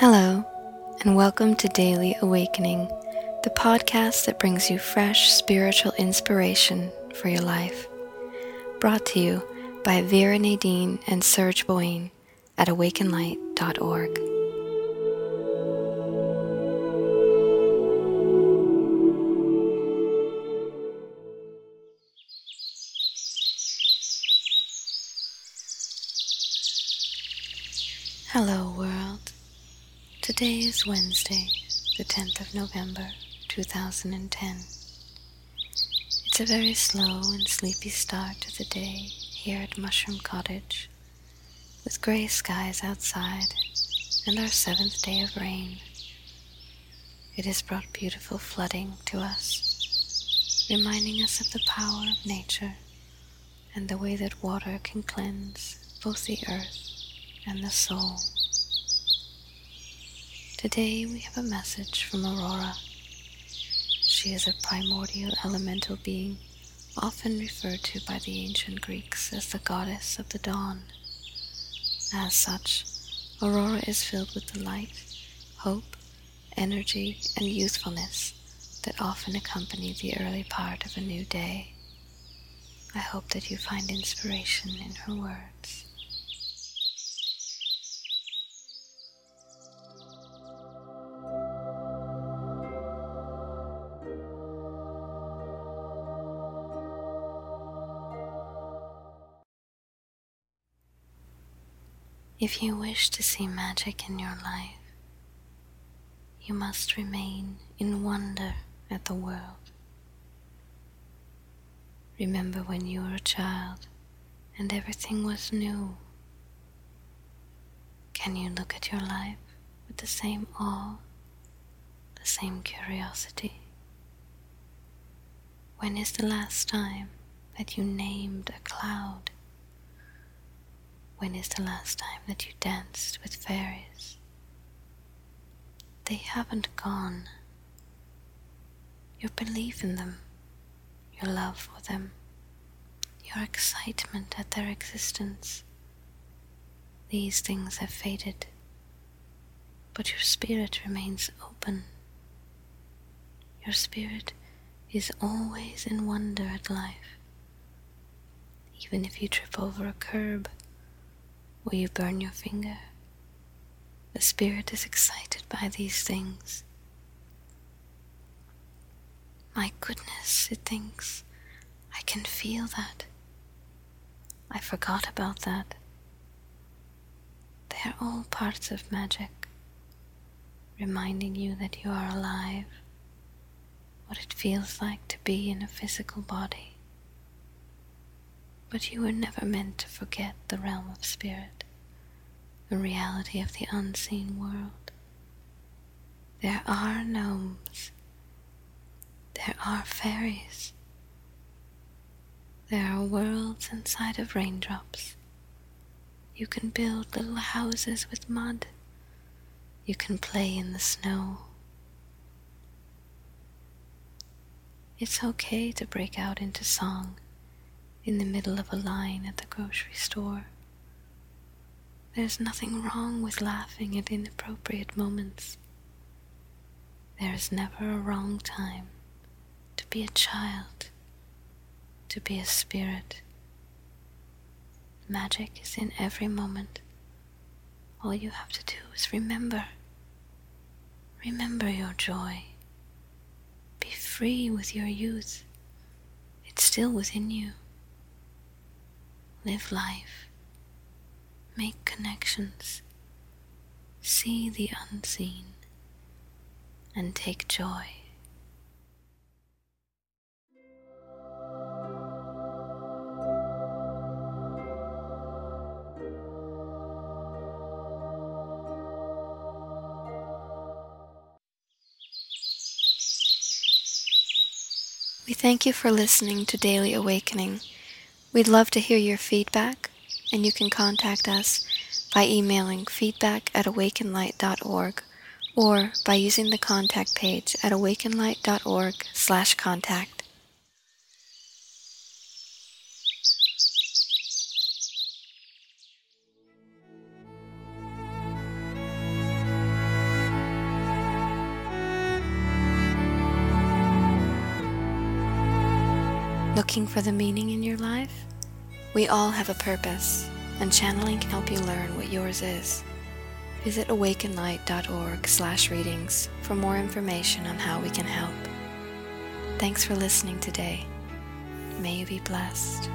Hello, and welcome to Daily Awakening, the podcast that brings you fresh spiritual inspiration for your life. Brought to you by Vera Nadine and Serge Boyne at awakenlight.org. Today is Wednesday, the 10th of November, 2010. It's a very slow and sleepy start to the day here at Mushroom Cottage, with gray skies outside and our seventh day of rain. It has brought beautiful flooding to us, reminding us of the power of nature and the way that water can cleanse both the earth and the soul. Today we have a message from Aurora. She is a primordial elemental being, often referred to by the ancient Greeks as the goddess of the dawn. As such, Aurora is filled with the light, hope, energy, and youthfulness that often accompany the early part of a new day. I hope that you find inspiration in her words. If you wish to see magic in your life, you must remain in wonder at the world. Remember when you were a child and everything was new. Can you look at your life with the same awe, the same curiosity? When is the last time that you named a cloud? When is the last time that you danced with fairies? They haven't gone. Your belief in them, your love for them, your excitement at their existence, these things have faded, but your spirit remains open. Your spirit is always in wonder at life. Even if you trip over a curb, Will you burn your finger? The spirit is excited by these things. My goodness, it thinks, I can feel that. I forgot about that. They are all parts of magic, reminding you that you are alive, what it feels like to be in a physical body. But you were never meant to forget the realm of spirit, the reality of the unseen world. There are gnomes. There are fairies. There are worlds inside of raindrops. You can build little houses with mud. You can play in the snow. It's okay to break out into song in the middle of a line at the grocery store. There's nothing wrong with laughing at inappropriate moments. There is never a wrong time to be a child, to be a spirit. Magic is in every moment. All you have to do is remember. Remember your joy. Be free with your youth. It's still within you live life, make connections, see the unseen, and take joy. We thank you for listening to Daily Awakening. We'd love to hear your feedback, and you can contact us by emailing feedback at awakenlight.org or by using the contact page at awakenlight.org slash contact. Looking for the meaning in your life? We all have a purpose, and channeling can help you learn what yours is. Visit awakenlight.org slash readings for more information on how we can help. Thanks for listening today. May you be blessed.